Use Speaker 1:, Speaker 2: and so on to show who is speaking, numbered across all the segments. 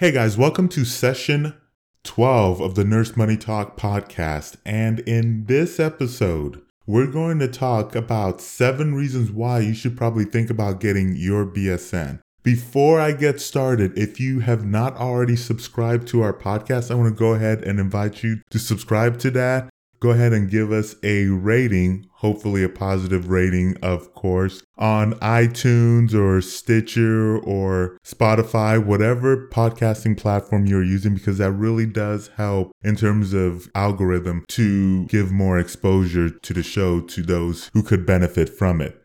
Speaker 1: Hey guys, welcome to session 12 of the Nurse Money Talk podcast. And in this episode, we're going to talk about seven reasons why you should probably think about getting your BSN. Before I get started, if you have not already subscribed to our podcast, I want to go ahead and invite you to subscribe to that go ahead and give us a rating, hopefully a positive rating, of course, on iTunes or Stitcher or Spotify, whatever podcasting platform you're using, because that really does help in terms of algorithm to give more exposure to the show to those who could benefit from it.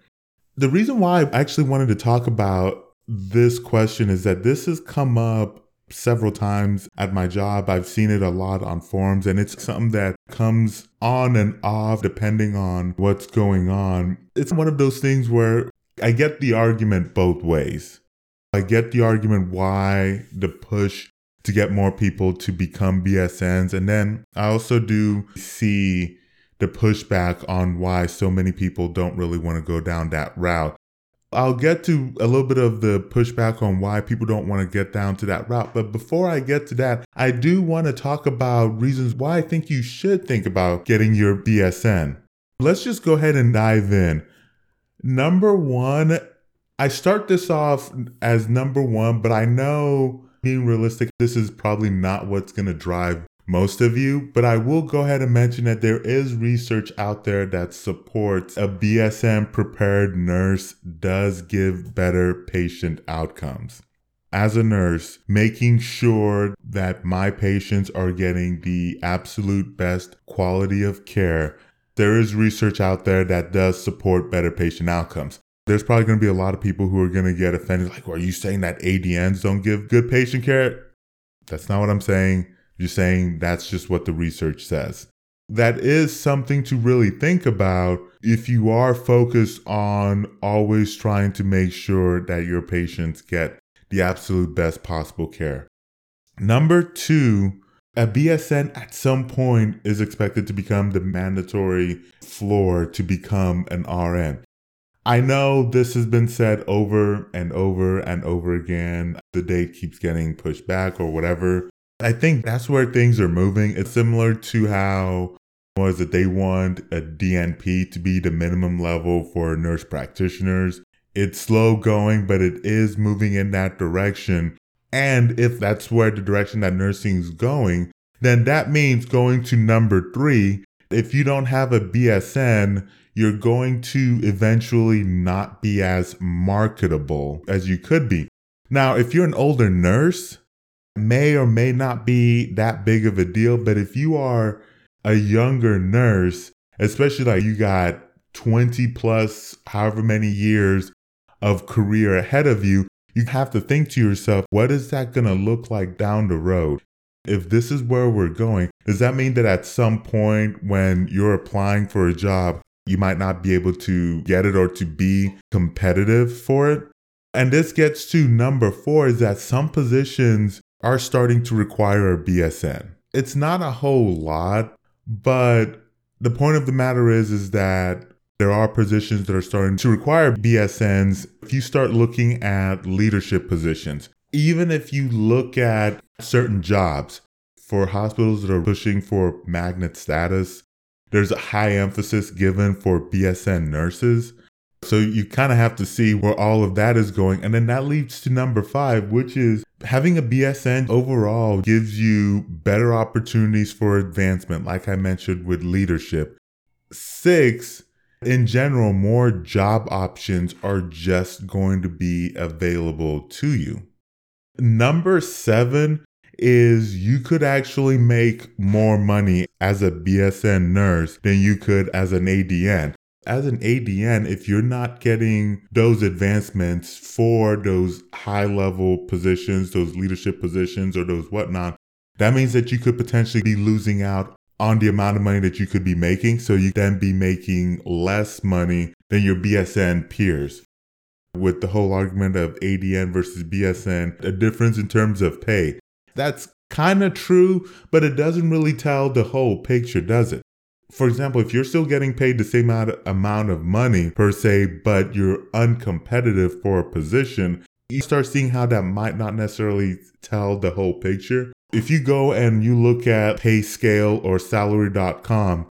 Speaker 1: The reason why I actually wanted to talk about this question is that this has come up several times at my job. I've seen it a lot on forums, and it's something that comes on and off depending on what's going on. It's one of those things where I get the argument both ways. I get the argument why the push to get more people to become BSNs. And then I also do see the pushback on why so many people don't really want to go down that route. I'll get to a little bit of the pushback on why people don't want to get down to that route. But before I get to that, I do want to talk about reasons why I think you should think about getting your BSN. Let's just go ahead and dive in. Number one, I start this off as number one, but I know being realistic, this is probably not what's going to drive most of you, but I will go ahead and mention that there is research out there that supports a BSN prepared nurse does give better patient outcomes. As a nurse, making sure that my patients are getting the absolute best quality of care, there is research out there that does support better patient outcomes. There's probably going to be a lot of people who are going to get offended like, are you saying that ADNs don't give good patient care? That's not what I'm saying. You're saying that's just what the research says. That is something to really think about if you are focused on always trying to make sure that your patients get the absolute best possible care. Number two, a BSN at some point is expected to become the mandatory floor to become an RN. I know this has been said over and over and over again. The date keeps getting pushed back or whatever. I think that's where things are moving. It's similar to how was it they want a DNP to be the minimum level for nurse practitioners. It's slow going, but it is moving in that direction. And if that's where the direction that nursing is going, then that means going to number three. If you don't have a BSN, you're going to eventually not be as marketable as you could be. Now, if you're an older nurse, may or may not be that big of a deal. But if you are a younger nurse, especially like you got 20 plus, however many years of career ahead of you, you have to think to yourself, what is that going to look like down the road? If this is where we're going, does that mean that at some point when you're applying for a job, you might not be able to get it or to be competitive for it? And this gets to number four is that some positions are starting to require a BSN. It's not a whole lot, but the point of the matter is is that there are positions that are starting to require BSNs. If you start looking at leadership positions, even if you look at certain jobs for hospitals that are pushing for magnet status, there's a high emphasis given for BSN nurses. So you kind of have to see where all of that is going. And then that leads to number five, which is having a BSN overall gives you better opportunities for advancement, like I mentioned with leadership. Six, in general, more job options are just going to be available to you. Number seven is you could actually make more money as a BSN nurse than you could as an ADN as an ADN, if you're not getting those advancements for those high level positions, those leadership positions, or those whatnot, that means that you could potentially be losing out on the amount of money that you could be making. So you then be making less money than your BSN peers. With the whole argument of ADN versus BSN, a difference in terms of pay. That's kind of true, but it doesn't really tell the whole picture, does it? For example, if you're still getting paid the same amount of money per se, but you're uncompetitive for a position, you start seeing how that might not necessarily tell the whole picture. If you go and you look at PayScale or salary.com,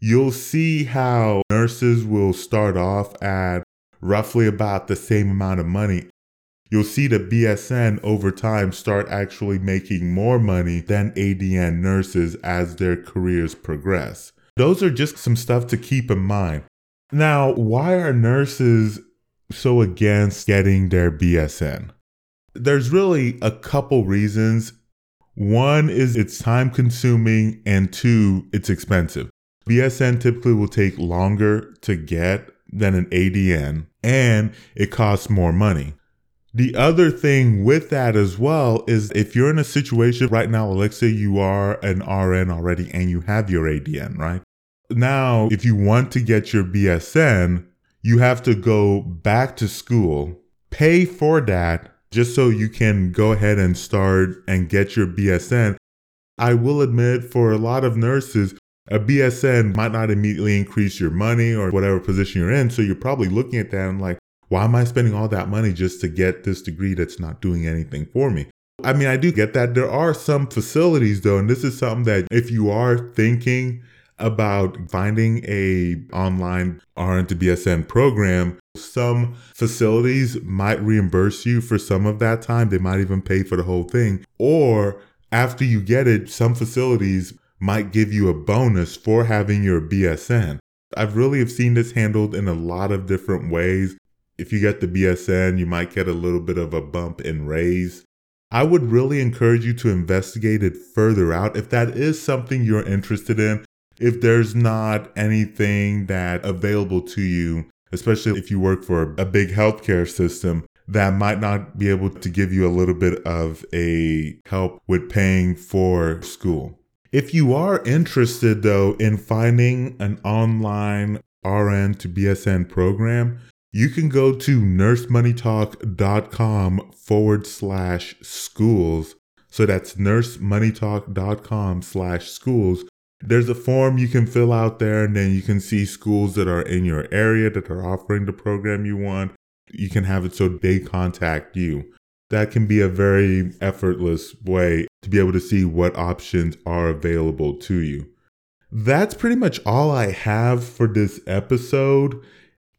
Speaker 1: you'll see how nurses will start off at roughly about the same amount of money. You'll see the BSN over time start actually making more money than ADN nurses as their careers progress. Those are just some stuff to keep in mind. Now, why are nurses so against getting their BSN? There's really a couple reasons. One is it's time consuming, and two, it's expensive. BSN typically will take longer to get than an ADN, and it costs more money. The other thing with that as well is if you're in a situation right now, say you are an RN already and you have your ADN, right? Now, if you want to get your BSN, you have to go back to school, pay for that just so you can go ahead and start and get your BSN. I will admit, for a lot of nurses, a BSN might not immediately increase your money or whatever position you're in. So you're probably looking at that and like, why am I spending all that money just to get this degree that's not doing anything for me? I mean, I do get that. There are some facilities though, and this is something that if you are thinking about finding a online RN to BSN program. Some facilities might reimburse you for some of that time. They might even pay for the whole thing. Or after you get it, some facilities might give you a bonus for having your BSN. I've really have seen this handled in a lot of different ways. If you get the BSN, you might get a little bit of a bump in raise. I would really encourage you to investigate it further out if that is something you're interested in if there's not anything that available to you, especially if you work for a big healthcare system that might not be able to give you a little bit of a help with paying for school. If you are interested though in finding an online RN to BSN program, you can go to nursemoneytalk.com forward slash schools. So that's nursemoneytalk.com slash schools there's a form you can fill out there, and then you can see schools that are in your area that are offering the program you want. You can have it so they contact you. That can be a very effortless way to be able to see what options are available to you. That's pretty much all I have for this episode.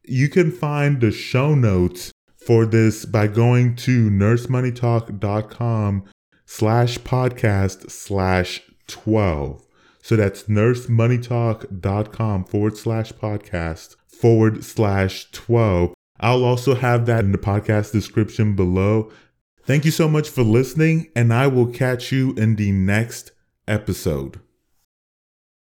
Speaker 1: You can find the show notes for this by going to nursemoneytalk.com slash podcast slash 12. So that's nursemoneytalk.com forward slash podcast forward slash 12. I'll also have that in the podcast description below. Thank you so much for listening, and I will catch you in the next episode.